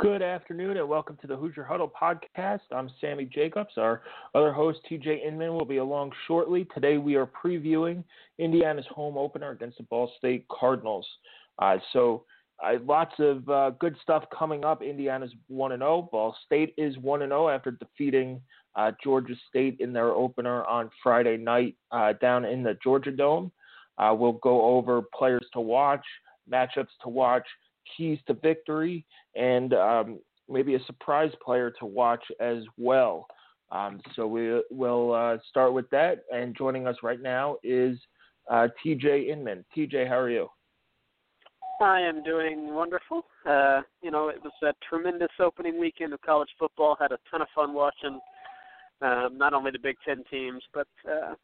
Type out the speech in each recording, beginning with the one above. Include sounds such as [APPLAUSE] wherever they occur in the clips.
Good afternoon and welcome to the Hoosier Huddle podcast. I'm Sammy Jacobs. Our other host, TJ Inman, will be along shortly. Today we are previewing Indiana's home opener against the Ball State Cardinals. Uh, so uh, lots of uh, good stuff coming up. Indiana's 1 0. Ball State is 1 0 after defeating uh, Georgia State in their opener on Friday night uh, down in the Georgia Dome. Uh, we'll go over players to watch, matchups to watch, keys to victory, and um, maybe a surprise player to watch as well. Um, so we will uh, start with that. And joining us right now is uh, TJ Inman. TJ, how are you? I am doing wonderful. Uh, you know, it was a tremendous opening weekend of college football. Had a ton of fun watching um, not only the Big Ten teams, but uh,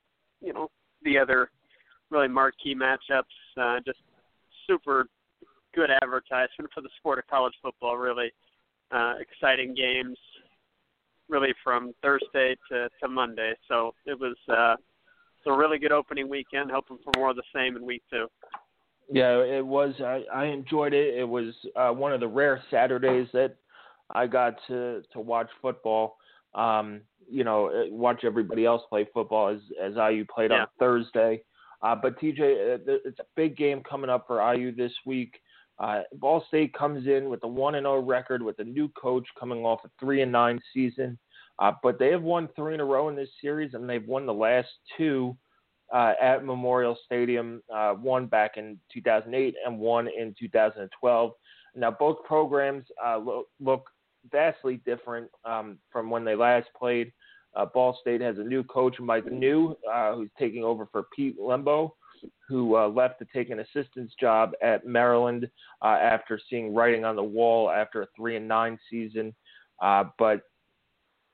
you know the other really marquee matchups. Uh, just super good advertisement for the sport of college football. Really uh, exciting games, really from Thursday to, to Monday. So it was uh, it's a really good opening weekend. Hoping for more of the same in week two. Yeah, it was. I, I enjoyed it. It was uh, one of the rare Saturdays that I got to to watch football. Um, you know, uh, watch everybody else play football as as IU played yeah. on Thursday. Uh, but TJ, uh, it's a big game coming up for IU this week. Uh, Ball State comes in with a one and zero record with a new coach coming off a three and nine season, uh, but they have won three in a row in this series, and they've won the last two uh, at Memorial Stadium. Uh, one back in 2008 and one in 2012. Now both programs uh, look, look vastly different um, from when they last played. Uh, Ball State has a new coach, Mike Neu, who's taking over for Pete Lembo who uh, left to take an assistant's job at Maryland uh, after seeing writing on the wall after a three and nine season. Uh, but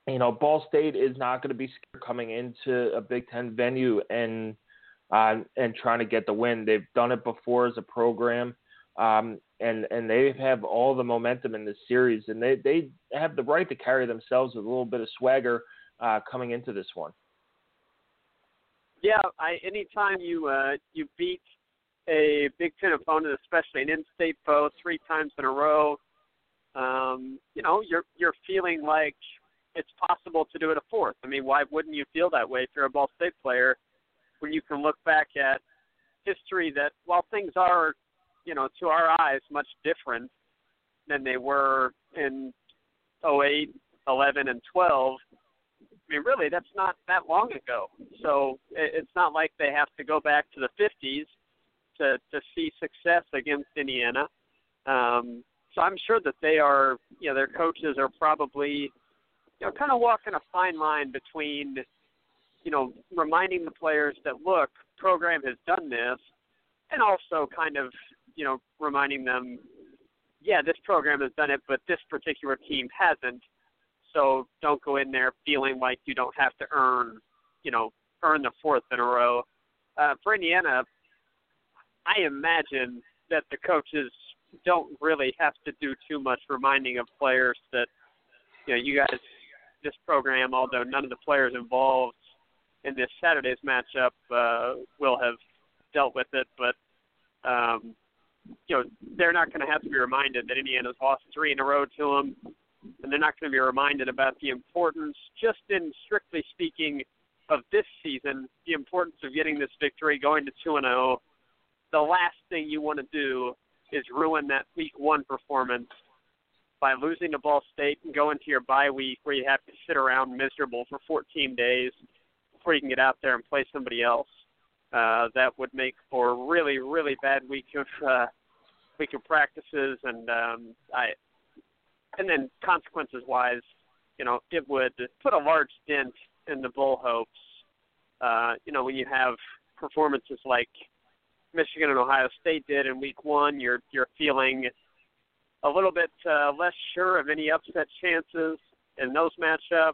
you know, Ball State is not going to be scared coming into a Big Ten venue and uh, and trying to get the win. They've done it before as a program, um, and and they have all the momentum in this series, and they they have the right to carry themselves with a little bit of swagger uh, coming into this one. Yeah, I anytime you uh you beat a Big Ten opponent, especially an in-state foe, three times in a row, um, you know, you're you're feeling like it's possible to do it a fourth. I mean, why wouldn't you feel that way if you're a Ball State player when you can look back at history that while things are, you know, to our eyes much different than they were in 08, 11, and 12, I mean, really, that's not that long ago. So it's not like they have to go back to the 50s to to see success against Indiana. Um, so I'm sure that they are, you know, their coaches are probably, you know, kind of walking a fine line between, you know, reminding the players that look, program has done this, and also kind of, you know, reminding them, yeah, this program has done it, but this particular team hasn't so don't go in there feeling like you don't have to earn, you know, earn the fourth in a row. Uh, for Indiana, I imagine that the coaches don't really have to do too much reminding of players that, you know, you guys, this program, although none of the players involved in this Saturday's matchup uh, will have dealt with it, but um, you know they're not going to have to be reminded that Indiana's lost three in a row to them and they're not going to be reminded about the importance, just in strictly speaking, of this season, the importance of getting this victory, going to two zero. The last thing you want to do is ruin that week one performance by losing to Ball State and going to your bye week where you have to sit around miserable for 14 days. before you can get out there and play somebody else. Uh, that would make for a really, really bad week of uh, week of practices, and um, I, and then consequences wise, you know, it would put a large dent in the bowl hopes. Uh, you know, when you have performances like Michigan and Ohio State did in Week One, you're you're feeling a little bit uh, less sure of any upset chances in those matchups.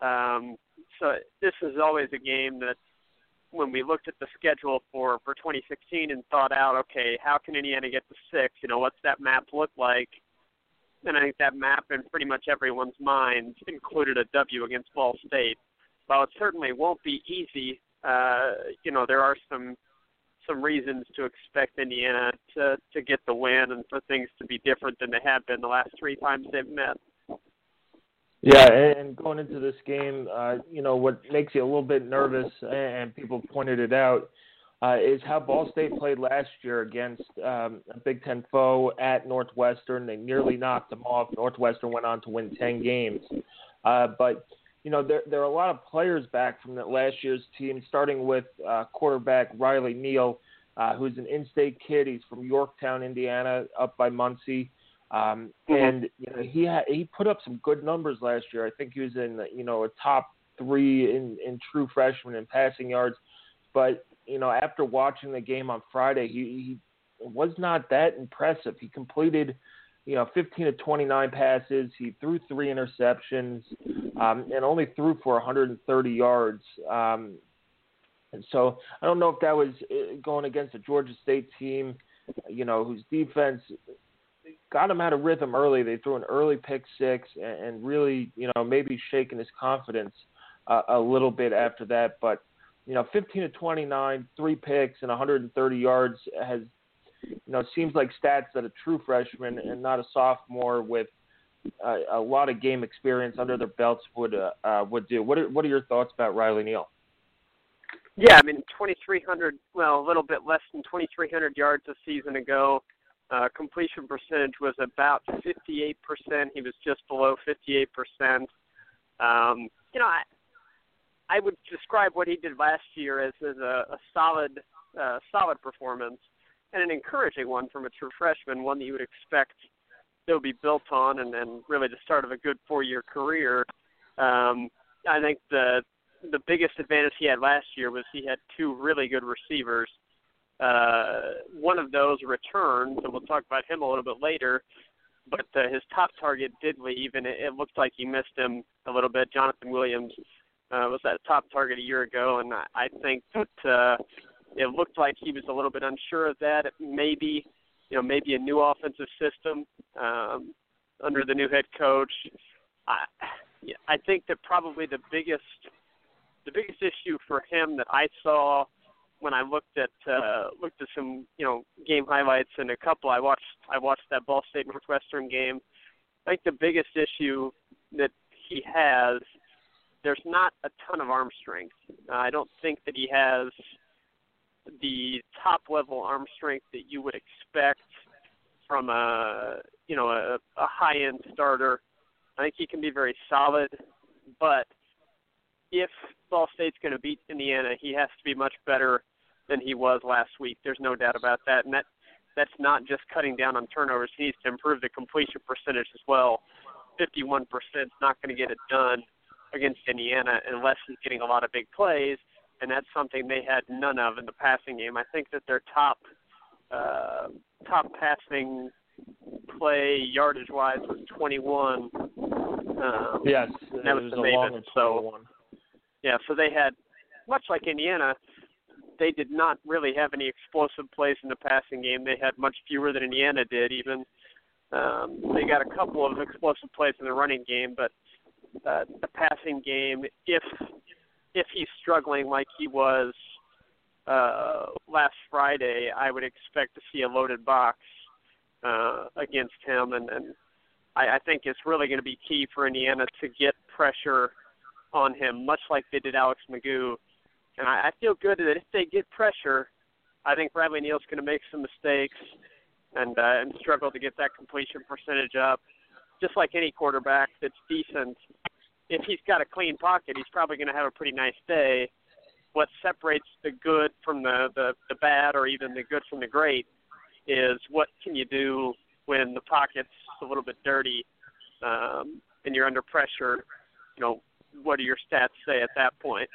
Um, so this is always a game that when we looked at the schedule for for 2016 and thought out, okay, how can Indiana get to six? You know, what's that map look like? And I think that map in pretty much everyone's mind [LAUGHS] included a W against Ball State. While it certainly won't be easy, uh, you know, there are some some reasons to expect Indiana to to get the win and for things to be different than they have been the last three times they've met. Yeah, and going into this game, uh, you know what makes you a little bit nervous, and people pointed it out, uh, is how Ball State played last year against um, a Big Ten foe at Northwestern. They nearly knocked them off. Northwestern went on to win ten games, uh, but you know there there are a lot of players back from that last year's team, starting with uh, quarterback Riley Neal, uh, who's an in-state kid. He's from Yorktown, Indiana, up by Muncie. Um, mm-hmm. and you know, he had, he put up some good numbers last year. I think he was in you know a top three in in true freshman in passing yards. But you know, after watching the game on Friday, he, he was not that impressive. He completed you know 15 to 29 passes. He threw three interceptions um, and only threw for 130 yards. Um, and so I don't know if that was uh, going against a Georgia State team, you know, whose defense got him out of rhythm early. They threw an early pick six and, and really, you know, maybe shaking his confidence uh, a little bit after that. But you know, 15 to 29, three picks and 130 yards has, you know, seems like stats that a true freshman and not a sophomore with a, a lot of game experience under their belts would uh, uh, would do. What are what are your thoughts about Riley Neal? Yeah, I mean, 2,300, well, a little bit less than 2,300 yards a season ago. Uh, completion percentage was about 58%. He was just below 58%. Um, you know, I, I would describe what he did last year as, as a, a solid, uh, solid performance and an encouraging one from a true freshman, one that you would expect they'll be built on and, and really the start of a good four-year career. Um, I think the the biggest advantage he had last year was he had two really good receivers uh, one of those returns, and we'll talk about him a little bit later. But uh, his top target did leave, and it, it looked like he missed him a little bit. Jonathan Williams uh, was that top target a year ago, and I, I think that uh, it looked like he was a little bit unsure of that. Maybe, you know, maybe a new offensive system um, under the new head coach. I, I think that probably the biggest, the biggest issue for him that I saw when I looked at uh, looked at some you know game highlights and a couple I watched I watched that Ball State Northwestern game. I think the biggest issue that he has there's not a ton of arm strength. Uh, I don't think that he has the top level arm strength that you would expect from a you know a, a high end starter. I think he can be very solid, but if Ball State's going to beat Indiana, he has to be much better than he was last week. There's no doubt about that. And that that's not just cutting down on turnovers. He needs to improve the completion percentage as well. 51% is not going to get it done against Indiana unless he's getting a lot of big plays, and that's something they had none of in the passing game. I think that their top uh, top passing play yardage wise was 21. Um, yes, that was, was the a Mabon. So yeah, so they had much like Indiana, they did not really have any explosive plays in the passing game. They had much fewer than Indiana did. Even um, they got a couple of explosive plays in the running game, but uh, the passing game, if if he's struggling like he was uh, last Friday, I would expect to see a loaded box uh, against him, and, and I, I think it's really going to be key for Indiana to get pressure on him, much like they did Alex McGough and I, I feel good that if they get pressure, I think Riley Neal's going to make some mistakes and uh, and struggle to get that completion percentage up. Just like any quarterback that's decent, if he's got a clean pocket, he's probably going to have a pretty nice day. What separates the good from the, the the bad, or even the good from the great, is what can you do when the pocket's a little bit dirty um, and you're under pressure. You know, what do your stats say at that point?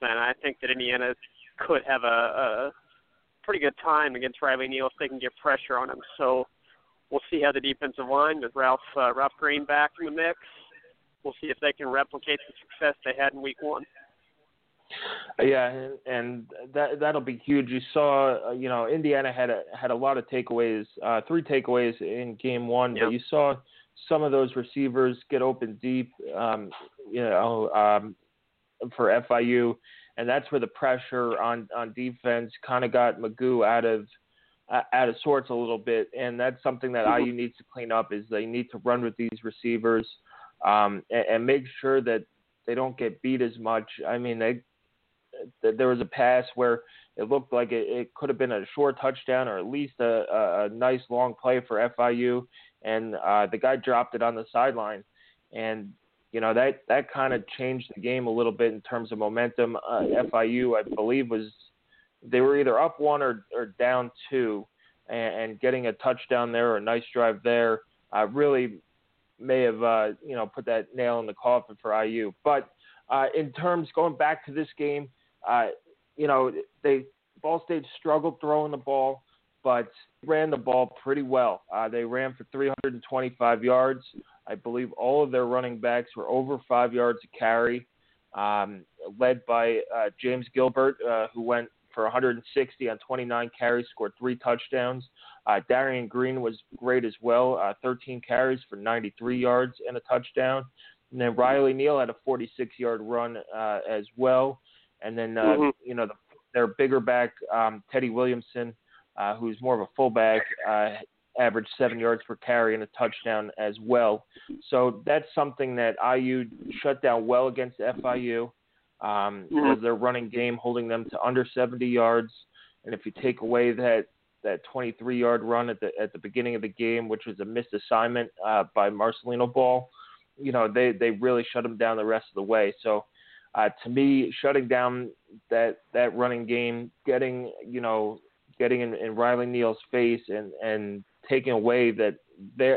And I think that Indiana could have a, a pretty good time against Riley Neal if they can get pressure on him. So we'll see how the defensive line with Ralph uh, Ralph Green back in the mix. We'll see if they can replicate the success they had in Week One. Yeah, and, and that that'll be huge. You saw, uh, you know, Indiana had a had a lot of takeaways, uh, three takeaways in Game One, yep. but you saw some of those receivers get open deep, um, you know, um, for FIU, and that's where the pressure on on defense kind of got McGough out of uh, out of sorts a little bit, and that's something that IU needs to clean up. Is they need to run with these receivers um, and, and make sure that they don't get beat as much. I mean, they there was a pass where it looked like it, it could have been a short touchdown or at least a, a, nice long play for FIU, and uh, the guy dropped it on the sideline, and you know that that kind of changed the game a little bit in terms of momentum. Uh, FIU, I believe, was they were either up one or, or down two, and, and getting a touchdown there or a nice drive there uh, really may have uh, you know put that nail in the coffin for IU. But uh, in terms going back to this game, uh, you know they Ball State struggled throwing the ball but ran the ball pretty well. Uh, they ran for 325 yards. I believe all of their running backs were over five yards a carry, um, led by uh, James Gilbert, uh, who went for 160 on 29 carries, scored three touchdowns. Uh, Darian Green was great as well, uh, 13 carries for 93 yards and a touchdown. And then Riley Neal had a 46-yard run uh, as well. And then, uh, mm-hmm. you know, the, their bigger back, um, Teddy Williamson, uh, who's more of a fullback, uh, averaged seven yards per carry and a touchdown as well. So that's something that IU shut down well against FIU. Um, mm-hmm. was their running game holding them to under 70 yards, and if you take away that that 23 yard run at the at the beginning of the game, which was a missed assignment uh, by Marcelino Ball, you know they they really shut them down the rest of the way. So. Uh, to me, shutting down that that running game, getting you know getting in, in Riley Neal's face and and taking away that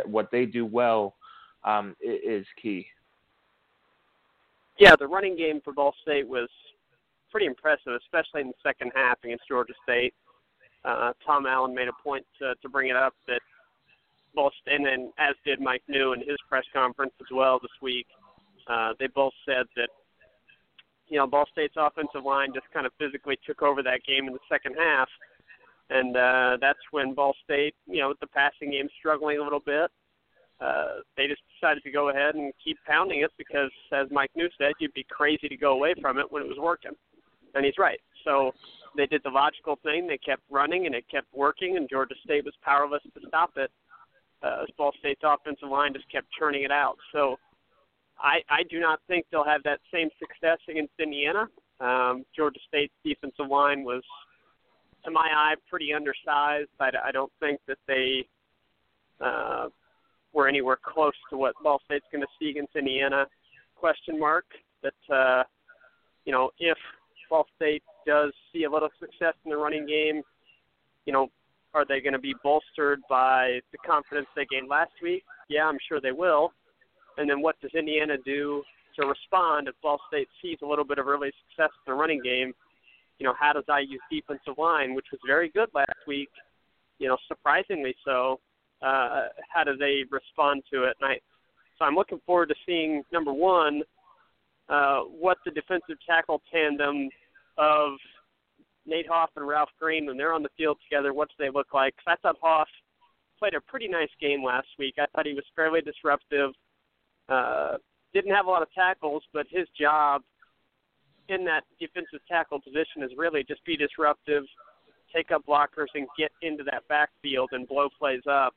what they do well um, is key. Yeah, the running game for Ball State was pretty impressive, especially in the second half against Georgia State. Uh, Tom Allen made a point to, to bring it up that Ball State, and then as did Mike Neu in his press conference as well this week. Uh, they both said that you know Ball State's offensive line just kind of physically took over that game in the second half, and uh, that's when Ball State, you know, with the passing game struggling a little bit, uh, they just decided to go ahead and keep pounding it because, as Mike Neu said, you'd be crazy to go away from it when it was working, and he's right. So they did the logical thing; they kept running, and it kept working, and Georgia State was powerless to stop it. Uh, Ball State's offensive line just kept churning it out. So I, I do not think they'll have that same success against Indiana. Um, Georgia State's defensive line was to my eye, pretty undersized. I, I don't think that they uh, were anywhere close to what Ball State's going to see against Indiana. Question mark. That uh, you know, if Ball State does see a little success in the running game, you know, are they going to be bolstered by the confidence they gained last week? Yeah, I'm sure they will. And then what does Indiana do to respond if Ball State sees a little bit of early success in the running game? you know, how does IU's defensive line, which was very good last week, you know, surprisingly so, uh, how do they respond to it? And I, so I'm looking forward to seeing number one, uh, what the defensive tackle tandem of Nate Hoff and Ralph Green when they're on the field together, what do they look like? Because I thought Hoff played a pretty nice game last week. I thought he was fairly disruptive. Uh, didn't have a lot of tackles, but his job in that defensive tackle position is really just be disruptive, take up blockers, and get into that backfield and blow plays up,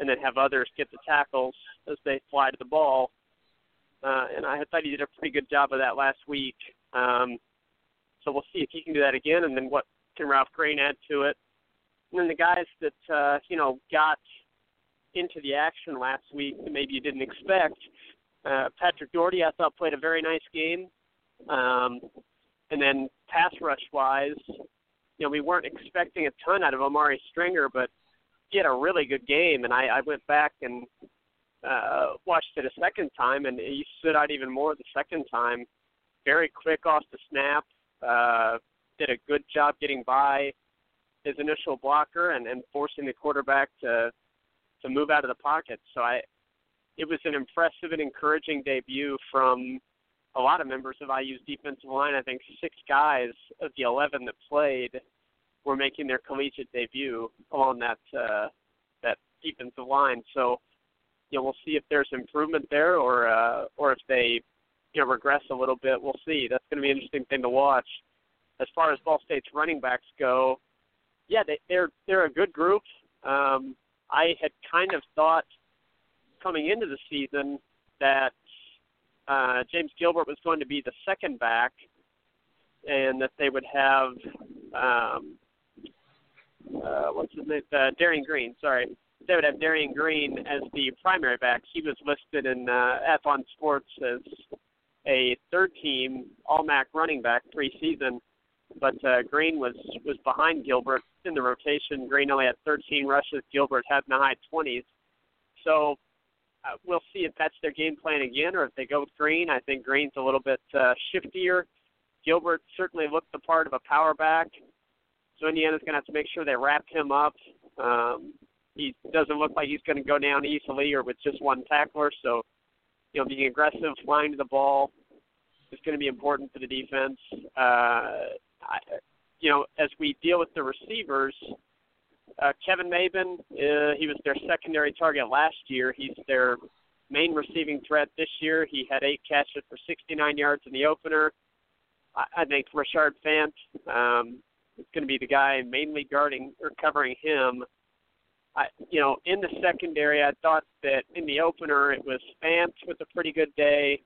and then have others get the tackles as they fly to the ball. Uh, and I thought he did a pretty good job of that last week. Um, so we'll see if he can do that again, and then what can Ralph Green add to it. And then the guys that uh, you know got into the action last week that maybe you didn't expect. Uh, Patrick Doherty, I thought, played a very nice game. Um, and then pass rush wise, you know, we weren't expecting a ton out of Amari Stringer, but he had a really good game. And I, I went back and uh, watched it a second time, and he stood out even more the second time. Very quick off the snap, uh, did a good job getting by his initial blocker and, and forcing the quarterback to to move out of the pocket. So I, it was an impressive and encouraging debut from a lot of members of IU's defensive line. I think six guys of the 11 that played were making their collegiate debut along that uh, that defensive line. So, you know, we'll see if there's improvement there, or uh, or if they, you know, regress a little bit. We'll see. That's going to be an interesting thing to watch. As far as Ball State's running backs go, yeah, they, they're they're a good group. Um, I had kind of thought coming into the season that uh, James Gilbert was going to be the second back, and that they would have um, uh, what's his name? Uh, Darian Green. Sorry, they would have Darian Green as the primary back. He was listed in uh, Athlon Sports as a third team All MAC running back preseason, but uh, Green was was behind Gilbert in the rotation. Green only had 13 rushes. Gilbert had in the high 20s. So uh, we'll see if that's their game plan again, or if they go with Green. I think Green's a little bit uh, shiftier. Gilbert certainly looked the part of a power back, so Indiana's going to have to make sure they wrap him up. Um, he doesn't look like he's going to go down easily or with just one tackler. So, you know, being aggressive, flying to the ball is going to be important for the defense. Uh, I, you know, as we deal with the receivers, uh, KeVonn Mabon, uh, he was their secondary target last year. He's their main receiving threat this year. He had eight catches for 69 yards in the opener. I, think Rashard Fant um, is going to be the guy mainly guarding or covering him. I, you know, in the secondary, I thought that in the opener it was Fant with a pretty good day.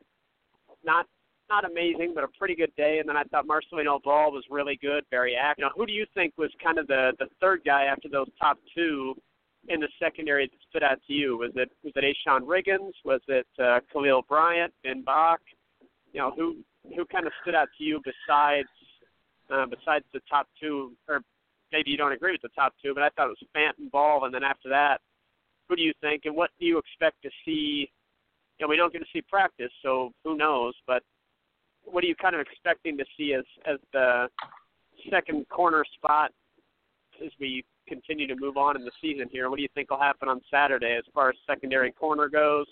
Not not amazing, but a pretty good day. And then I thought Marcelino Ball was really good, very active. Know, who do you think was kind of the the third guy after those top two in the secondary that stood out to you? Was it was it A'Shon Riggins? Was it uh, Khalil Bryant, Ben Bach? You know, who who kind of stood out to you besides uh, besides the top two, or maybe you don't agree with the top two, but I thought it was Fant and Ball, and then after that, who do you think, and what do you expect to see? You know, we don't get to see practice, so who knows? But what are you kind of expecting to see as as the second corner spot as we continue to move on in the season here? What do you think will happen on Saturday as far as secondary corner goes?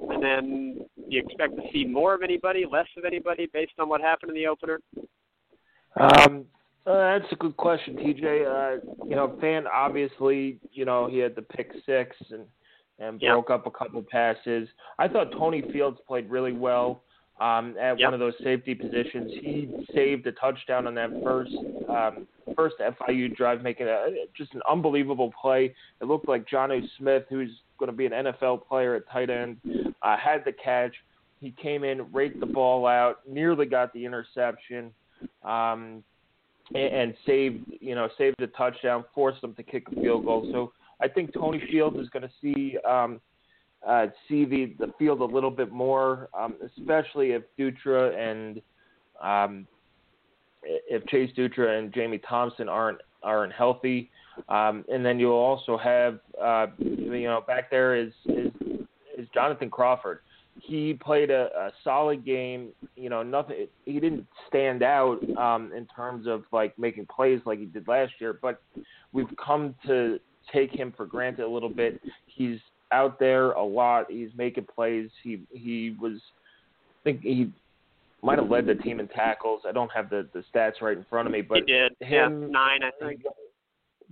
And then do you expect to see more of anybody, less of anybody, based on what happened in the opener? Um, uh, that's a good question, TJ. Uh, you know, Fant obviously, you know, he had the pick six and and broke up a couple passes. I thought Tony Fields played really well um, at yep. one of those safety positions. He saved a touchdown on that first um, first FIU drive, making a just an unbelievable play. It looked like Jonnu Smith, who's going to be an NFL player at tight end, uh, had the catch. He came in, raked the ball out, nearly got the interception, um, and, saved you know saved a touchdown, forced them to kick a field goal. So I think Tony Fields is going to see. Um, uh, see the, the field a little bit more, um, especially if Dutra and um, if Chase Dutra and Jamie Thompson aren't aren't healthy. Um, and then you'll also have uh, you know back there is is is Jonathan Crawford. He played a, a solid game. You know, nothing. He didn't stand out um, in terms of like making plays like he did last year, but we've come to take him for granted a little bit. He's out there a lot. He's making plays. He he was, I think he might have led the team in tackles. I don't have the the stats right in front of me, but he did. Him, yeah, nine, I think.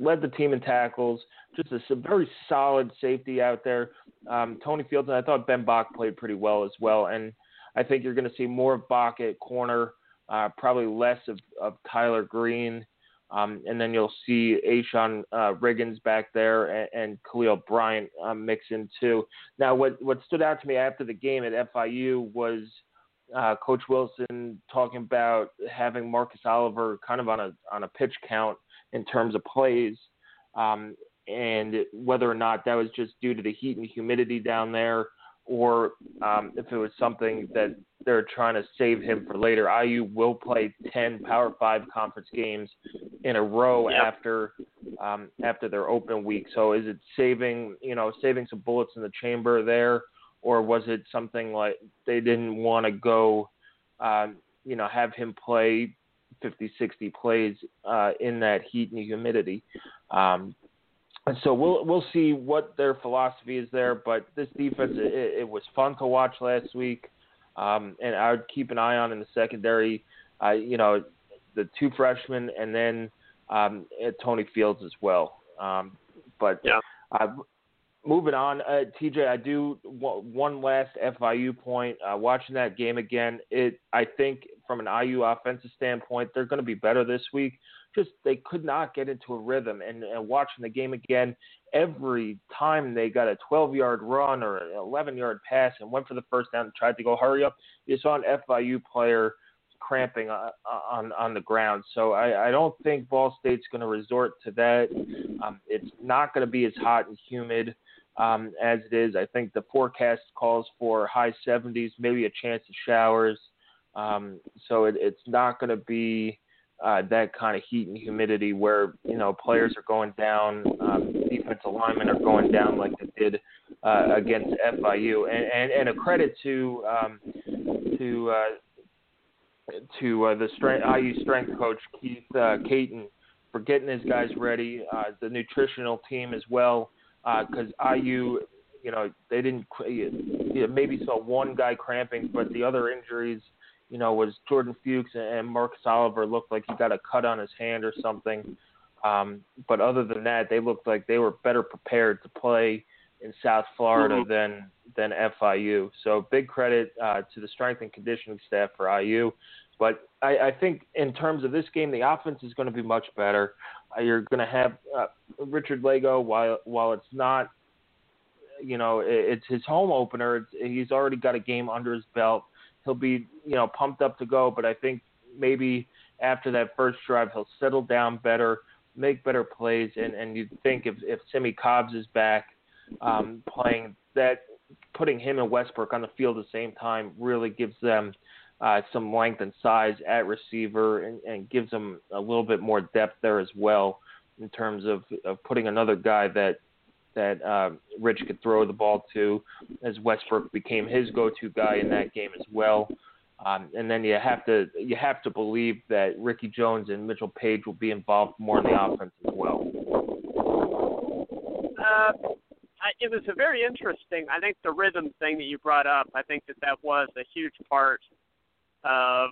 Led the team in tackles. Just a, very solid safety out there. Um, Tony Fields and I thought Ben Bach played pretty well as well, and I think you're going to see more of Bach at corner, uh, probably less of, of Tyler Green. Um, and then you'll see A'Shon uh, Riggins back there and, and Khalil Bryant um, mix in too. Now, what what stood out to me after the game at FIU was uh, Coach Wilson talking about having Marcus Oliver kind of on a on a pitch count in terms of plays, um, and whether or not that was just due to the heat and humidity down there, or um, if it was something that they're trying to save him for later. IU will play 10 Power 5 conference games in a row yep. after um, after their open week. So is it saving, you know, saving some bullets in the chamber there or was it something like they didn't want to go um, you know, have him play 50, 60 plays uh, in that heat and humidity. Um, and so we'll we'll see what their philosophy is there. But this defense, it, it was fun to watch last week, um, and I would keep an eye on in the secondary. Uh, you know, the two freshmen, and then um, Tony Fields as well. Um, but yeah. Uh, moving on, uh, TJ, I do one last FIU point. Uh, watching that game again, it I think from an IU offensive standpoint, they're going to be better this week. Just they could not get into a rhythm, and, and watching the game again, every time they got a 12-yard run or an 11-yard pass and went for the first down and tried to go hurry up, you saw an FIU player cramping on on, on the ground. So I, I don't think Ball State's going to resort to that. Um, it's not going to be as hot and humid um, as it is. I think the forecast calls for high 70s, maybe a chance of showers. Um, so it, it's not going to be uh, that kind of heat and humidity where you know players are going down, um, defensive linemen are going down like they did uh, against FIU. And, and, and a credit to um, to uh, to uh, the strength, IU strength coach Keith uh, Caton for getting his guys ready. Uh, the nutritional team as well, because uh, IU you know they didn't you know, maybe saw one guy cramping, but the other injuries you know, was Jordan Fuchs and Marcus Oliver looked like he got a cut on his hand or something. Um, but other than that, they looked like they were better prepared to play in South Florida mm-hmm. than than FIU. So big credit uh, to the strength and conditioning staff for IU. But I, I think in terms of this game, the offense is going to be much better. Uh, you're going to have uh, Richard Lagow while while it's not, you know, it, it's his home opener. It's, he's already got a game under his belt he'll be you know pumped up to go. But I think maybe after that first drive, he'll settle down better, make better plays, and and you think if if Simmie Cobbs is back um, playing that, putting him and Westbrook on the field at the same time really gives them. Uh, some length and size at receiver and, and gives them a little bit more depth there as well in terms of, of putting another guy that that uh, Rich could throw the ball to, as Westbrook became his go-to guy in that game as well. Um, and then you have to you have to believe that Ricky Jones and Mitchell Paige will be involved more in the offense as well. Uh, it was a very interesting. I think the rhythm thing that you brought up. I think that that was a huge part of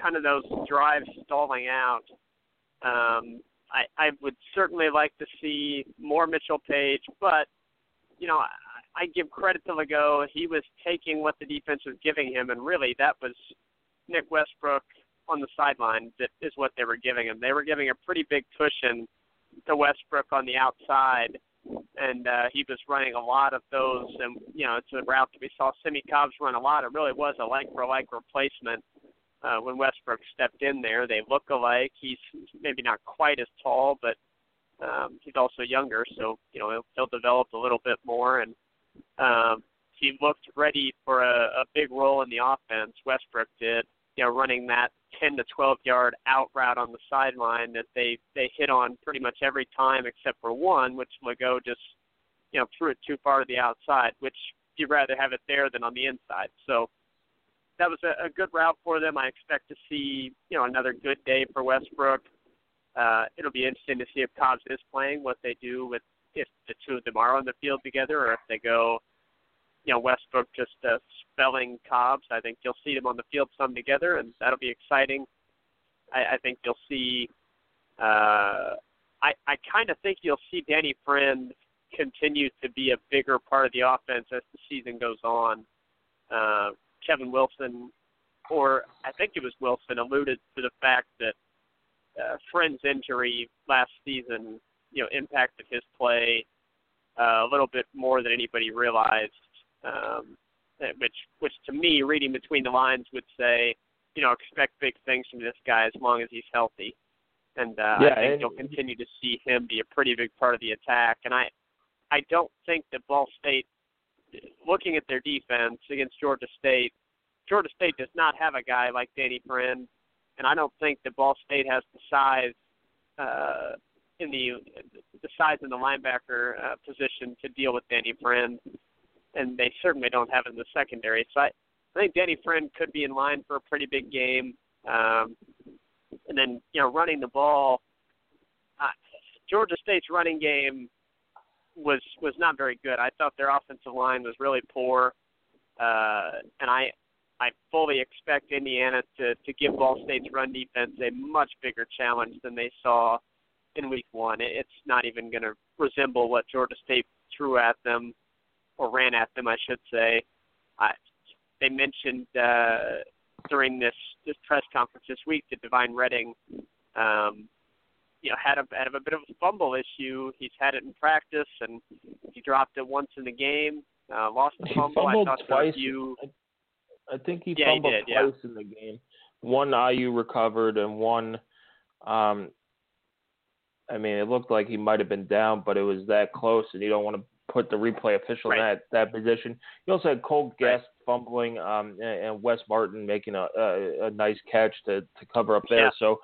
kind of those drives stalling out. Um, I, I would certainly like to see more Mitchell Paige, but you know, I, I give credit to Lagow. He was taking what the defense was giving him, and really that was Nick Westbrook on the sideline. That is what they were giving him. They were giving a pretty big cushion to Westbrook on the outside, and uh, he was running a lot of those. And you know, it's a route that we saw Simmie Cobbs run a lot. It really was a like for like replacement uh, when Westbrook stepped in there. They look alike. He's maybe not quite as tall, but um, he's also younger, so you know he'll, he'll develop a little bit more. And um, he looked ready for a, a big role in the offense. Westbrook did, you know, running that 10 to 12 yard out route on the sideline that they they hit on pretty much every time except for one, which Lagow just you know threw it too far to the outside, which you'd rather have it there than on the inside. So that was a, a good route for them. I expect to see you know another good day for Westbrook. Uh, it'll be interesting to see if Cobbs is playing, what they do with if the two of them are on the field together, or if they go, you know, Westbrook just uh, spelling Cobbs. I think you'll see them on the field some together, and that'll be exciting. I, I think you'll see. Uh, I I kind of think you'll see Danny Friend continue to be a bigger part of the offense as the season goes on. Uh, Kevin Wilson, or I think it was Wilson, alluded to the fact that uh, Friend's injury last season, you know, impacted his play uh, a little bit more than anybody realized. Um, which, which to me, reading between the lines, would say, you know, expect big things from this guy as long as he's healthy. And uh, yeah, I think and, you'll continue to see him be a pretty big part of the attack. And I, I don't think that Ball State looking at their defense against Georgia State, Georgia State does not have a guy like Danny Friend, and I don't think that Ball State has the size uh, in the the size in the linebacker uh, position to deal with Danny Friend, and they certainly don't have it in the secondary. So I, I think Danny Friend could be in line for a pretty big game. Um, and then you know running the ball, uh, Georgia State's running game was was not very good. I thought their offensive line was really poor, uh, and I I fully expect Indiana to to give Ball State's run defense a much bigger challenge than they saw in Week One. It's not even going to resemble what Georgia State threw at them or ran at them, I should say. I, they mentioned uh, during this this press conference this week that Devine Redding um, you know had a had a bit of a fumble issue. He's had it in practice, and he dropped it once in the game. Uh, lost the fumble. He fumbled I thought twice. You, I think he Yeah, he fumbled did, yeah. twice in the game. One IU recovered, and one. Um, I mean, it looked like he might have been down, but it was that close, and you don't want to put the replay official in that that position. You also had Cole Right. Fumbling, um, and, and Wes Martin making a, a a nice catch to to cover up there. Yeah. So,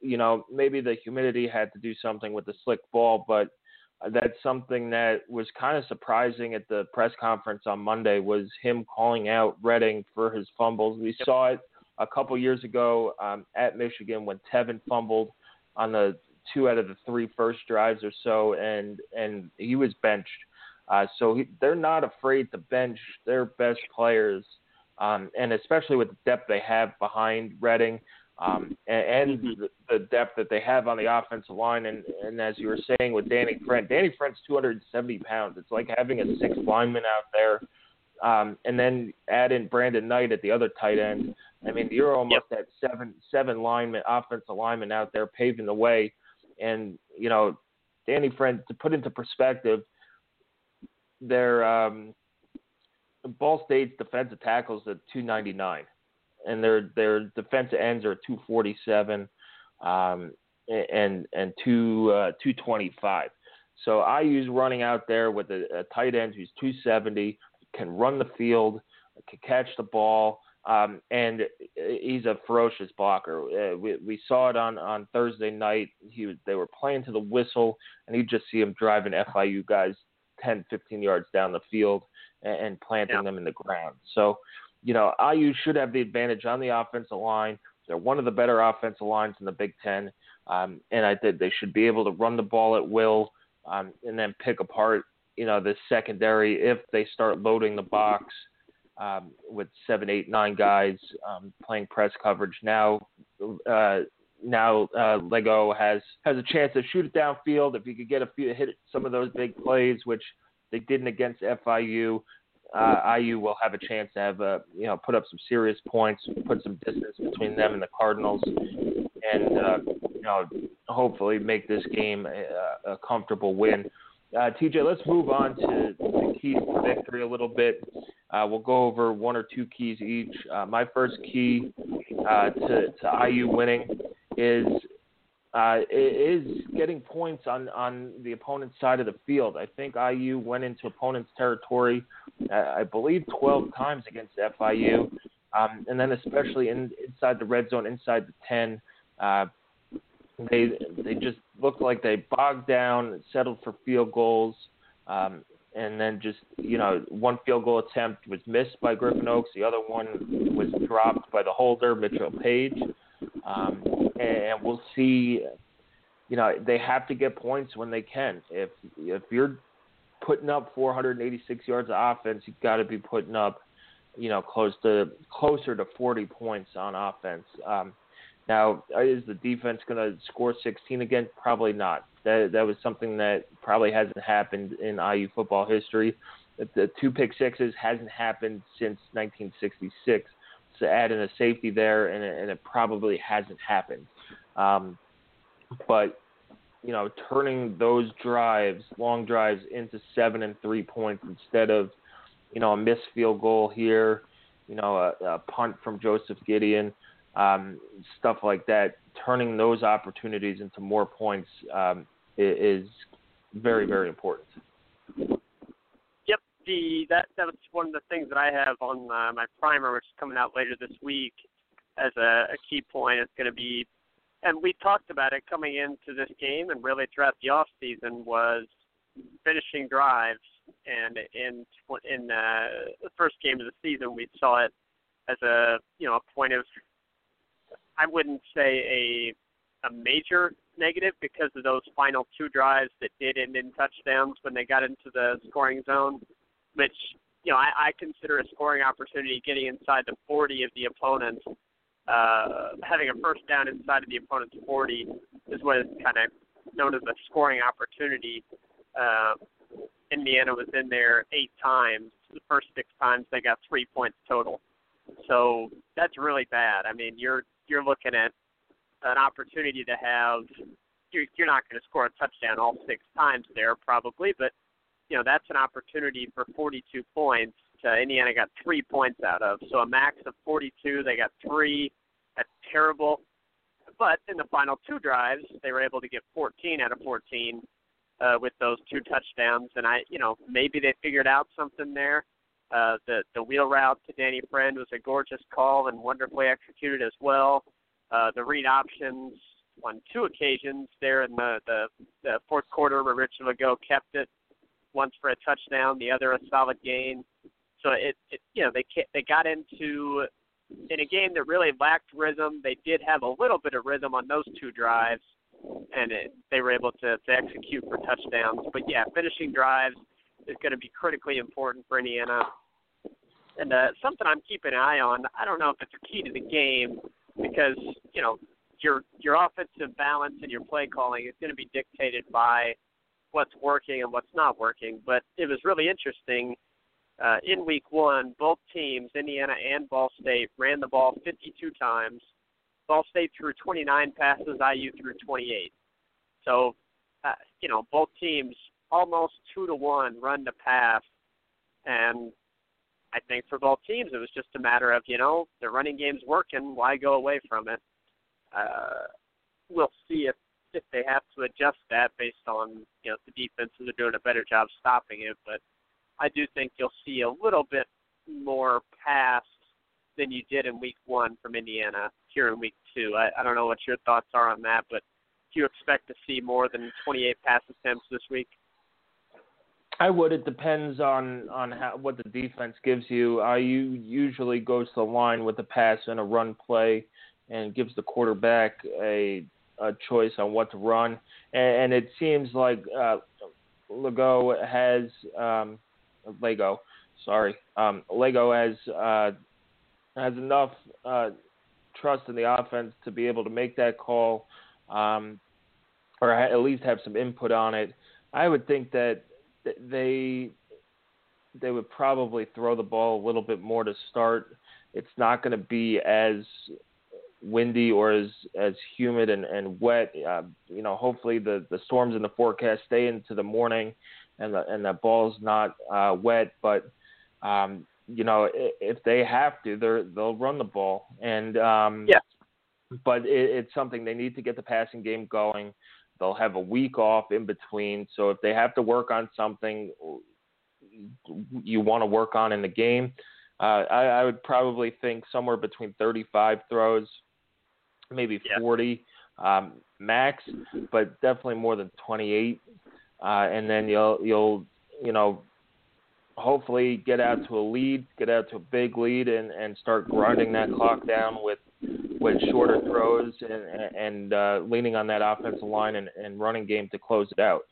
you know, maybe the humidity had to do something with the slick ball, but that's something that was kind of surprising at the press conference on Monday was him calling out Redding for his fumbles. We saw it a couple years ago um, at Michigan when Tevin fumbled on the two out of the three first drives or so, and and he was benched. Uh, so he, they're not afraid to bench their best players, um, and especially with the depth they have behind Redding. Um, and, and Mhm. the, the depth that they have on the offensive line, and, and as you were saying with Danny Friend, Danny Friend's 270 pounds. It's like having a sixth lineman out there, um, and then add in Brandon Knight at the other tight end. I mean, you're almost at seven seven linemen, offensive linemen out there paving the way, and you know, Danny Friend to put into perspective, their um, Ball State's defensive tackles at 299, and their their defensive ends are 247, um, and and two uh, 225. So IU's running out there with a, a tight end who's 270, can run the field, can catch the ball, um, and he's a ferocious blocker. Uh, we, we saw it on, on Thursday night. He was, they were playing to the whistle, and you just see him driving FIU guys 10, 15 yards down the field and, and planting Yeah. them in the ground. So, you know, IU should have the advantage on the offensive line. They're one of the better offensive lines in the Big Ten, um, and I think they should be able to run the ball at will um, and then pick apart, you know, the secondary if they start loading the box um, with seven, eight, nine guys um, playing press coverage. Now, uh, now uh, Lagow has has a chance to shoot it downfield. If he could get a few hit some of those big plays, which they didn't against FIU, uh, IU will have a chance to have a you know put up some serious points, put some distance between them and the Cardinals, and uh, you know hopefully make this game a, a comfortable win. Uh, TJ, let's move on to the keys to victory a little bit. Uh, we'll go over one or two keys each. Uh, my first key uh, to, to IU winning is uh, is getting points on, on the opponent's side of the field. I think IU went into opponent's territory, uh, I believe, 12 times against FIU, um, and then especially in, inside the red zone, inside the 10. Uh, they they just looked like they bogged down, settled for field goals, um, and then just you know one field goal attempt was missed by Griffin Oakes, the other one was dropped by the holder Mitchell Paige, um, and we'll see. You know they have to get points when they can. If if you're putting up 486 yards of offense, you've got to be putting up, you know, close to closer to 40 points on offense. Um, now, is the defense going to score 16 again? Probably not. That that was something that probably hasn't happened in IU football history. The, the two pick sixes hasn't happened since 1966. So add in a safety there, and it, and it probably hasn't happened. Um, but you know, turning those drives, long drives, into seven and three points instead of you know a missed field goal here, you know, a, a punt from Joseph Gedeon um, stuff like that, turning those opportunities into more points um, is very, very important. Yep, the that that was one of the things that I have on uh, my primer, which is coming out later this week, as a, a key point. It's going to be, and we talked about it coming into this game, and really throughout the off season was finishing drives. And in in uh, the first game of the season, we saw it as a you know a point of, I wouldn't say a a major negative because of those final two drives that did end in touchdowns when they got into the scoring zone which you know I, I consider a scoring opportunity getting inside the 40 of the opponent. Uh, having a first down inside of the opponent's 40 is what is kind of known as a scoring opportunity. Uh, Indiana was in there eight times. The first six times they got three points total. So that's really bad. I mean, you're you're looking at an opportunity to have. You're, you're not going to score a touchdown all six times there, probably, but you know that's an opportunity for 42 points. Uh, Indiana got three points out of, so a max of 42. They got three. That's terrible. But in the final two drives, they were able to get 14 out of 14 uh, with those two touchdowns. And I, you know, maybe they figured out something there. Uh, the the wheel route to Danny Friend was a gorgeous call and wonderfully executed as well. Uh, the read options on two occasions there in the the, the fourth quarter where Richard Lagow kept it once for a touchdown, the other a solid gain. So it, it you know they they got into in a game that really lacked rhythm. They did have a little bit of rhythm on those two drives, and it, they were able to, to execute for touchdowns. But yeah, finishing drives is going to be critically important for Indiana. And uh, something I'm keeping an eye on. I don't know if it's a key to the game because you know your your offensive balance and your play calling is going to be dictated by what's working and what's not working. But it was really interesting. Uh, in week one, both teams, Indiana and Ball State, ran the ball 52 times. Ball State threw 29 passes, IU threw 28. So, uh, you know, both teams almost two to one run to pass. And I think for both teams, it was just a matter of, you know, the running game's working. Why go away from it? Uh, we'll see if if they have to adjust that based on you know the defenses are doing a better job stopping it. But I do think you'll see a little bit more pass than you did in week one from Indiana here in week two. I, I don't know what your thoughts are on that, but do you expect to see more than 28 pass attempts this week? I would. It depends on on how, what the defense gives you. IU usually goes to the line with a pass and a run play, and gives the quarterback a a choice on what to run, and, and it seems like uh, Lagow has um, Lagow, sorry, um, Lagow has uh, has enough uh, trust in the offense to be able to make that call, um, or at least have some input on it. I would think that they they would probably throw the ball a little bit more to start. It's not going to be as windy or as as humid and and wet. Uh, you know, hopefully the the storms in the forecast stay into the morning, and the and the ball's not uh, wet. But um, you know, if they have to, they're they'll run the ball. And um, yeah, but it, it's something they need to get the passing game going. They'll have a week off in between, so if they have to work on something you want to work on in the game. Uh, I, I would probably think somewhere between 35 throws maybe yeah. 40 um, max, but definitely more than 28. Uh, and then you'll you'll you know hopefully get out to a lead, get out to a big lead, and and start grinding that clock down with with shorter throws and and uh, leaning on that offensive line and, and running game to close it out.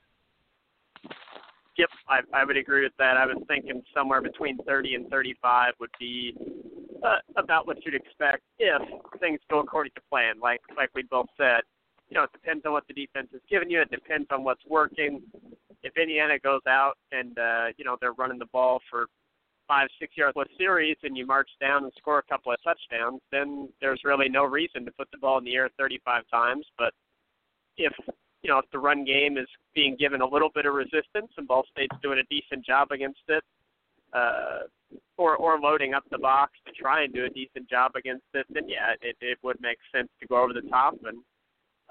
Yep, I, I would agree with that. I was thinking somewhere between 30 and 35 would be uh, about what you'd expect if things go according to plan. Like like we both said, you know, it depends on what the defense is giving you. It depends on what's working. If Indiana goes out and uh, you know they're running the ball for five, six yards a series, and you march down and score a couple of touchdowns, then there's really no reason to put the ball in the air 35 times. But if you know if the run game is being given a little bit of resistance and Ball State's doing a decent job against it, uh, or or loading up the box to try and do a decent job against it, then yeah, it it would make sense to go over the top and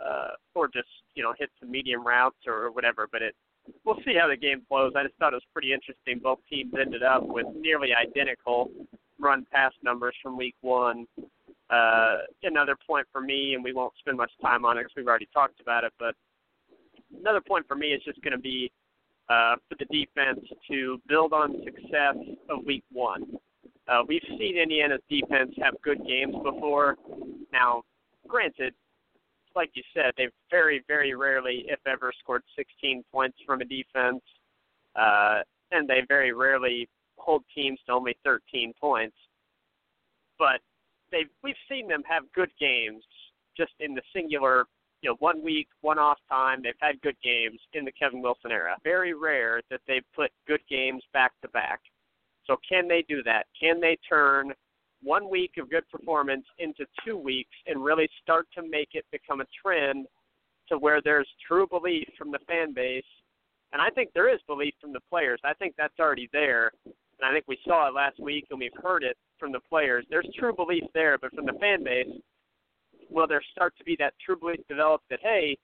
uh, or just you know hit some medium routes or whatever. But it we'll see how the game flows. I just thought it was pretty interesting. Both teams ended up with nearly identical run pass numbers from week one. Uh, another point for me, and we won't spend much time on it because we've already talked about it, but another point for me is just going to be uh, for the defense to build on success of week one. Uh, we've seen Indiana's defense have good games before. Now, granted, like you said, they've very, very rarely, if ever, scored 16 points from a defense, uh, and they very rarely hold teams to only 13 points. But they've we've seen them have good games just in the singular, you know, one week, one off time. They've had good games in the Kevin Wilson era. Very rare that they've put good games back to back. So can they do that? Can they turn one week of good performance into two weeks and really start to make it become a trend to where there's true belief from the fan base. And I think there is belief from the players. I think that's already there. And I think we saw it last week and we've heard it from the players. There's true belief there, but from the fan base, will there start to be that true belief developed that, hey,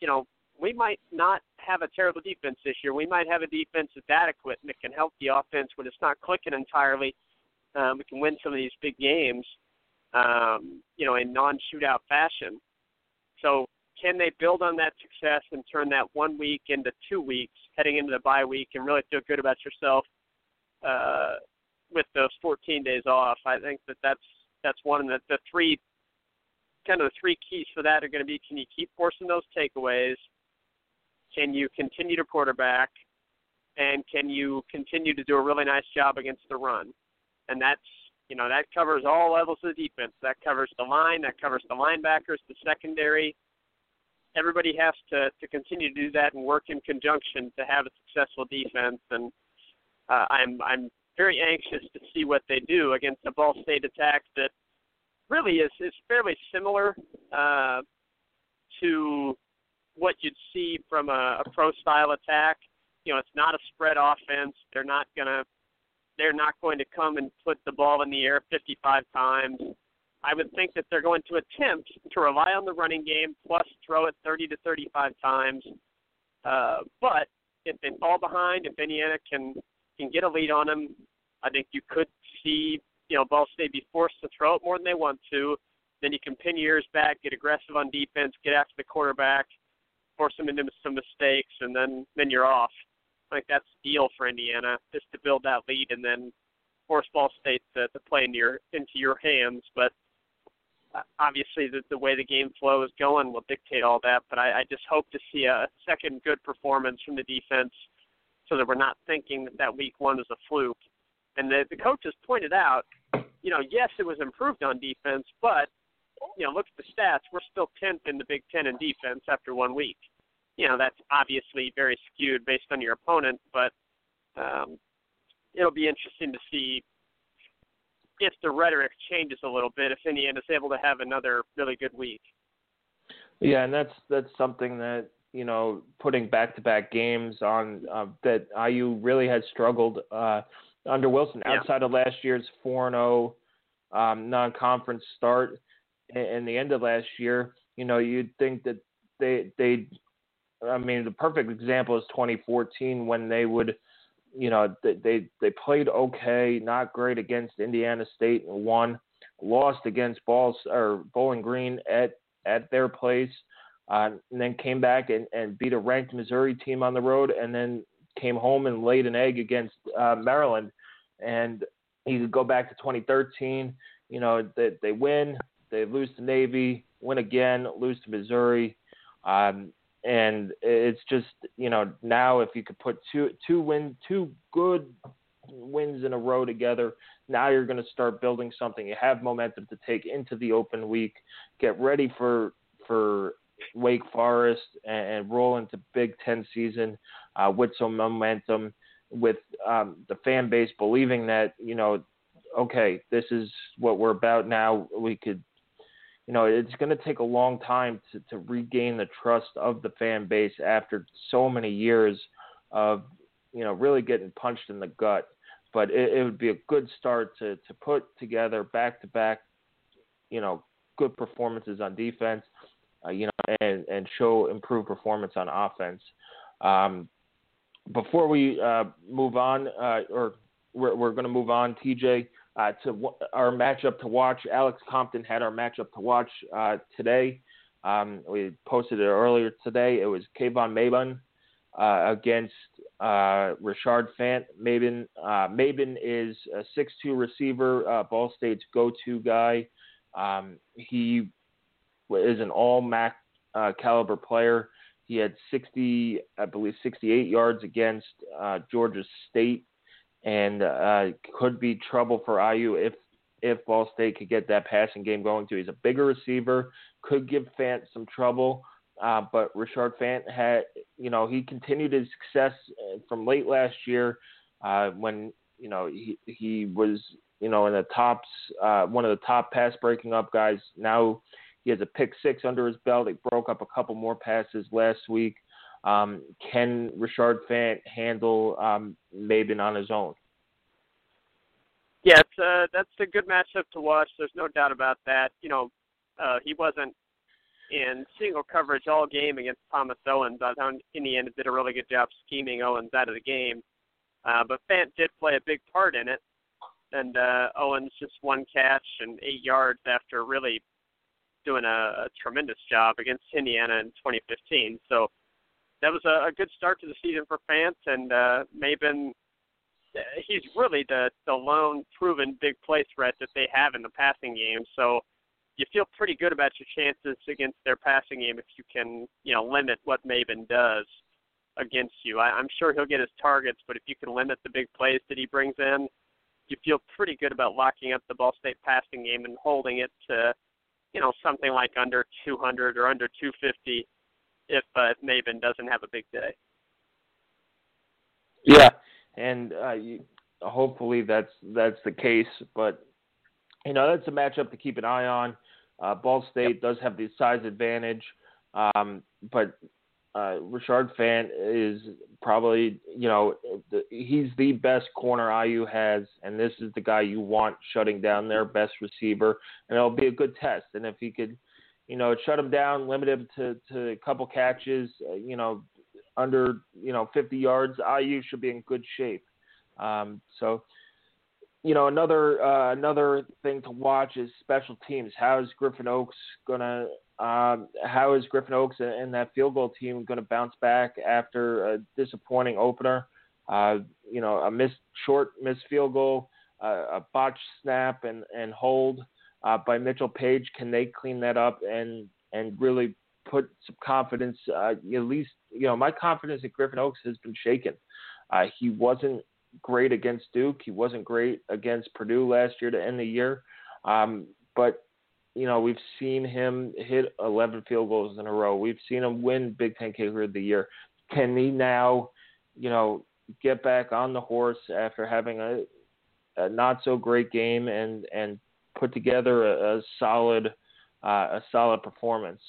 you know, we might not have a terrible defense this year. We might have a defense that's adequate and that can help the offense when it's not clicking entirely um, we can win some of these big games, um, you know, in non-shootout fashion. So can they build on that success and turn that one week into two weeks heading into the bye week and really feel good about yourself uh, with those 14 days off? I think that that's that's one of the, the three kind of the three keys for that are going to be: can you keep forcing those takeaways? Can you continue to quarterback? And can you continue to do a really nice job against the run? And that's you know that covers all levels of defense. That covers the line, that covers the linebackers, the secondary. Everybody has to to continue to do that and work in conjunction to have a successful defense. And uh, I'm I'm very anxious to see what they do against a Ball State attack that really is is fairly similar uh, to what you'd see from a, a pro style attack. You know, it's not a spread offense. They're not going to they're not going to come and put the ball in the air 55 times. I would think that they're going to attempt to rely on the running game plus throw it 30 to 35 times. Uh, but if they fall behind, if Indiana can can get a lead on them, I think you could see you know Ball State be forced to throw it more than they want to. Then you can pin your ears back, get aggressive on defense, get after the quarterback, force them into some mistakes, and then then you're off. Think that's deal for Indiana, just to build that lead and then force Ball State to, to play your into your hands. But uh, obviously, the, the way the game flow is going will dictate all that. But I, I just hope to see a second good performance from the defense, so that we're not thinking that that week one was a fluke. And the, the coaches pointed out, you know, yes, it was improved on defense, but you know, look at the stats. We're still 10th in the Big Ten in defense after one week you know that's obviously very skewed based on your opponent, but um, it'll be interesting to see if the rhetoric changes a little bit if Indiana's able to have another really good week. Yeah, and that's that's something that you know putting back-to-back games on uh, that IU really has struggled uh, under Wilson yeah. outside of last year's four and zero oh, um, non-conference start and the end of last year. You know, you'd think that they they I mean, the perfect example is 2014 when they would, you know, they they played okay, not great against Indiana State and won, lost against Balls or Bowling Green at at their place, uh, and then came back and, and beat a ranked Missouri team on the road, and then came home and laid an egg against uh, Maryland, and you could go back to 2013. You know, they they win, they lose to Navy, win again, lose to Missouri. Um, and it's just you know now if you could put two two win two good wins in a row together now you're going to start building something. You have momentum to take into the open week get ready for for Wake Forest and, and roll into Big Ten season uh, with some momentum with um, the fan base believing that you know okay this is what we're about now. We could you know, it's going to take a long time to, to regain the trust of the fan base after so many years of, you know, really getting punched in the gut. But it, it would be a good start to, to put together back to back, you know, good performances on defense, uh, you know, and, and show improved performance on offense. Um, before we uh, move on, uh, or we're, we're going to move on, TJ, uh, to w- our matchup to watch. Alex Compton had our matchup to watch uh, today. Um, we posted it earlier today. It was KeVonn Mabon uh, against uh, Richard Fant. Mabon, Mabin is a 6'2 receiver, Ball State's go-to guy. Um, he is an all MAC caliber player. He had 60, I believe, 68 yards against uh, Georgia State, and uh, could be trouble for IU if if Ball State could get that passing game going too. He's a bigger receiver, could give Fant some trouble. Uh, but Richard Fant had, you know, he continued his success uh, from late last year uh, when, you know, he he was, you know, in the tops, uh, one of the top pass breaking up guys. Now he has a pick six under his belt. He broke up a couple more passes last week. Um, can Richard Fant handle um, on his own? It's, uh, that's a good matchup to watch. There's no doubt about that. You know, uh, he wasn't in single coverage all game against Thomas Owens. I found Indiana did a really good job scheming Owens out of the game. Uh, but Fant did play a big part in it. And uh, Owens just one catch and eight yards after really doing a, a tremendous job against Indiana in 2015. So that was a, a good start to the season for Fant, and uh, Mabon. He's really the the lone proven big play threat that they have in the passing game. So you feel pretty good about your chances against their passing game if you can, you know, limit what Mabon does against you. I, I'm sure he'll get his targets, but if you can limit the big plays that he brings in, you feel pretty good about locking up the Ball State passing game and holding it to you know, something like under 200 or under 250 if uh, if Mabon doesn't have a big day. Yeah, and uh, you, hopefully that's that's the case. But you know, that's a matchup to keep an eye on. Uh, Ball State yep. does have the size advantage, um, but uh, Richard Fant is probably, you know, the, he's the best corner IU has, and this is the guy you want shutting down their best receiver, and it'll be a good test. And if he could, you know, it shut him down, limit him to, to a couple catches, uh, you know, under, you know, 50 yards, IU should be in good shape. Um, so, you know, another uh, another thing to watch is special teams. How is Griffin Oakes gonna um, how is Griffin Oakes and that field goal team going to bounce back after a disappointing opener? Uh, you know, a missed short missed field goal, uh, a botched snap and and hold uh, by Mitchell Paige. Can they clean that up and and really put some confidence? Uh, at least you know my confidence in Griffin Oakes has been shaken. Uh, he wasn't great against Duke. He wasn't great against Purdue last year to end the year. Um, but you know, we've seen him hit 11 field goals in a row. We've seen him win Big Ten Kicker of the Year. Can he now, you know, get back on the horse after having a, a not so great game and and put together a, a solid uh, a solid performance?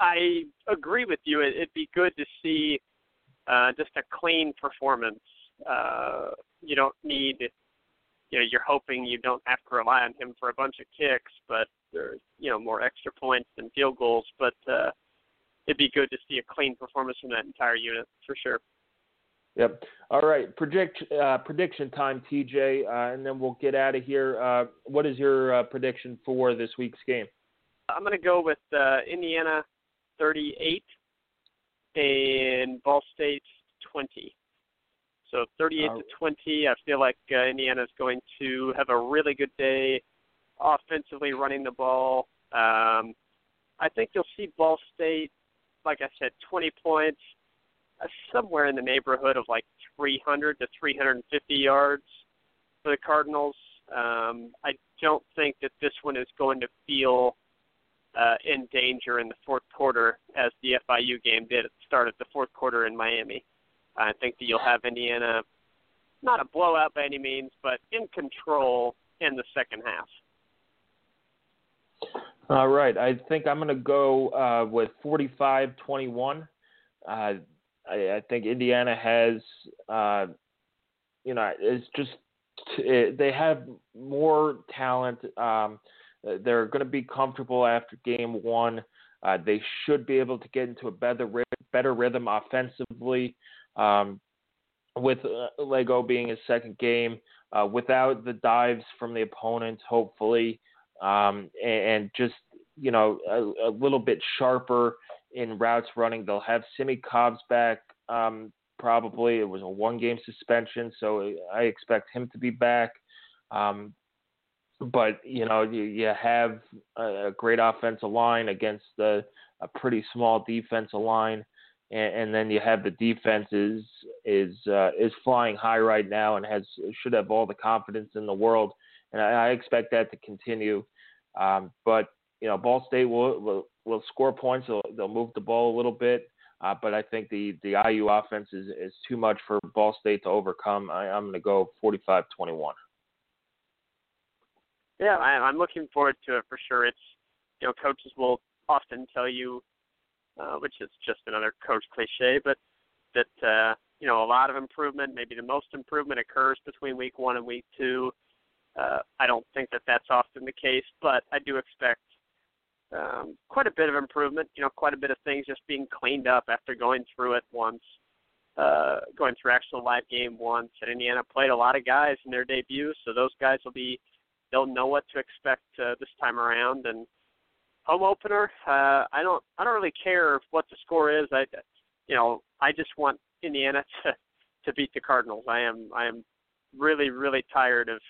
I agree with you. It'd be good to see uh, just a clean performance. Uh, you don't need you know you're hoping you don't have to rely on him for a bunch of kicks, but there's you know more extra points than field goals. But uh, it'd be good to see a clean performance from that entire unit for sure. Yep. All right. Predict uh, prediction time, TJ, uh, and then we'll get out of here. Uh, what is your uh, prediction for this week's game? I'm going to go with uh, Indiana 38 and Ball State 20. So 38 to 20. I feel like uh, Indiana is going to have a really good day offensively running the ball. Um, I think you'll see Ball State, like I said, 20 points, somewhere in the neighborhood of like 300 to 350 yards for the Cardinals. Um, I don't think that this one is going to feel uh, in danger in the fourth quarter as the FIU game did at the start of the fourth quarter in Miami. I think that you'll have Indiana not a blowout by any means, but in control in the second half. All right. I think I'm going to go uh, with 45 21. Uh, I, I, think Indiana has, uh, you know, it's just, it, they have more talent. Um, they're going to be comfortable after game one. Uh, they should be able to get into a better better rhythm offensively. Um, with uh, Lagow being his second game, uh, without the dives from the opponents, hopefully, um, and, and, just you know a, a, little bit sharper in routes running. They'll have Simmie Cobbs back um, probably. It was a one-game suspension, so I expect him to be back. Um, but you know you, you have a, a great offensive line against a, a pretty small defensive line and, and then you have the defense is is uh, is flying high right now and has should have all the confidence in the world, and I, I expect that to continue. Um, but you know, Ball State will will, will score points. They'll, they'll move the ball a little bit. Uh, but I think the, the IU offense is, is too much for Ball State to overcome. I, I'm going to go 45 21. Yeah, I, I'm looking forward to it for sure. It's, you know, coaches will often tell you uh, which is just another coach cliche, but that uh, you know a lot of improvement, maybe the most improvement occurs between week one and week two. Uh, I don't think that that's often the case, but I do expect um, quite a bit of improvement. You know, quite a bit of things just being cleaned up after going through it once, uh, going through actual live game once. And Indiana played a lot of guys in their debut, so those guys will be they'll know what to expect uh, this time around, and home opener. Uh, I don't I don't really care what the score is. I you know I just want Indiana [LAUGHS] to to beat the Cardinals. I am I am really really tired of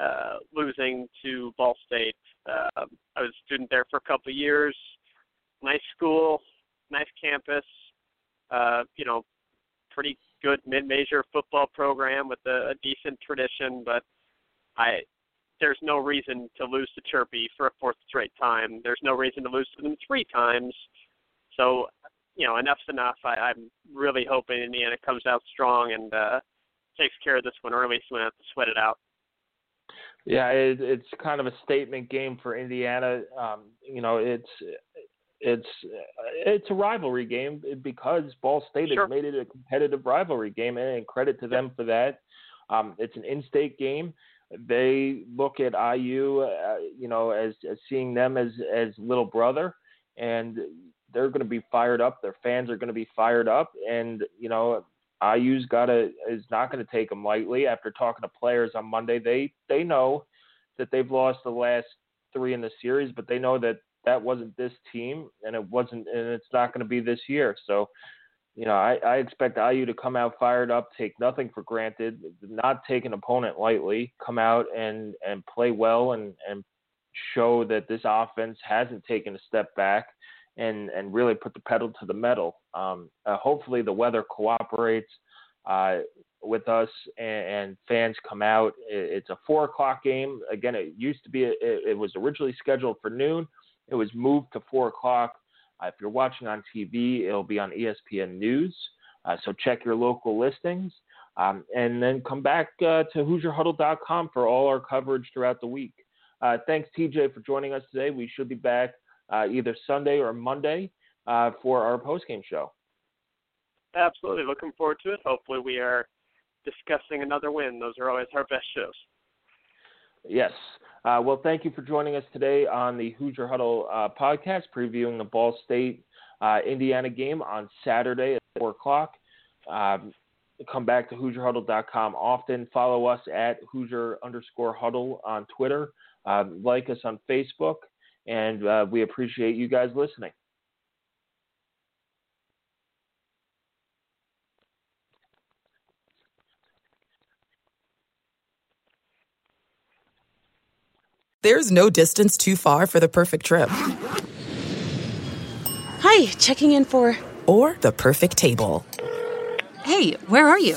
uh, losing to Ball State. Uh, I was a student there for a couple of years. Nice school, nice campus. Uh, you know, pretty good mid-major football program with a, a decent tradition, but I there's no reason to lose to Chirpy for a fourth straight time. There's no reason to lose to them three times. So, you know, enough's enough. I, I'm really hoping Indiana comes out strong and uh, takes care of this one early so we don't have to sweat it out. Yeah, it, it's kind of a statement game for Indiana. Um, you know, it's it's it's a rivalry game because Ball State sure. has made it a competitive rivalry game, and credit to them for that. Um, it's an in-state game they look at IU, uh, you know, as, as seeing them as as little brother, and they're going to be fired up. Their fans are going to be fired up, and you know, IU's got to is not going to take them lightly. After talking to players on Monday, they they know that they've lost the last three in the series, but they know that that wasn't this team, and it wasn't, and it's not going to be this year. So you know, I, I expect IU to come out fired up, take nothing for granted, not take an opponent lightly, come out and and play well and and show that this offense hasn't taken a step back and and really put the pedal to the metal. Um, uh, hopefully the weather cooperates uh, with us and, and, fans come out. It's a four o'clock game. Again, it used to be it, it was originally scheduled for noon. It was moved to four o'clock uh, if you're watching on TV, it'll be on ESPN News. Uh, so check your local listings. Um, and then come back uh, to HoosierHuddle.com for all our coverage throughout the week. Uh, thanks, TJ, for joining us today. We should be back uh, either Sunday or Monday uh, for our postgame show. Absolutely. Looking forward to it. Hopefully, we are discussing another win. Those are always our best shows. Yes. Uh, well, thank you for joining us today on the Hoosier Huddle uh, podcast, previewing the Ball State uh, Indiana game on Saturday at 4 o'clock. Um, come back to HoosierHuddle.com often. Follow us at Hoosier underscore Huddle on Twitter. Um, like us on Facebook. And uh, we appreciate you guys listening. There's no distance too far for the perfect trip. Hi, checking in for. Or the perfect table. Hey, where are you?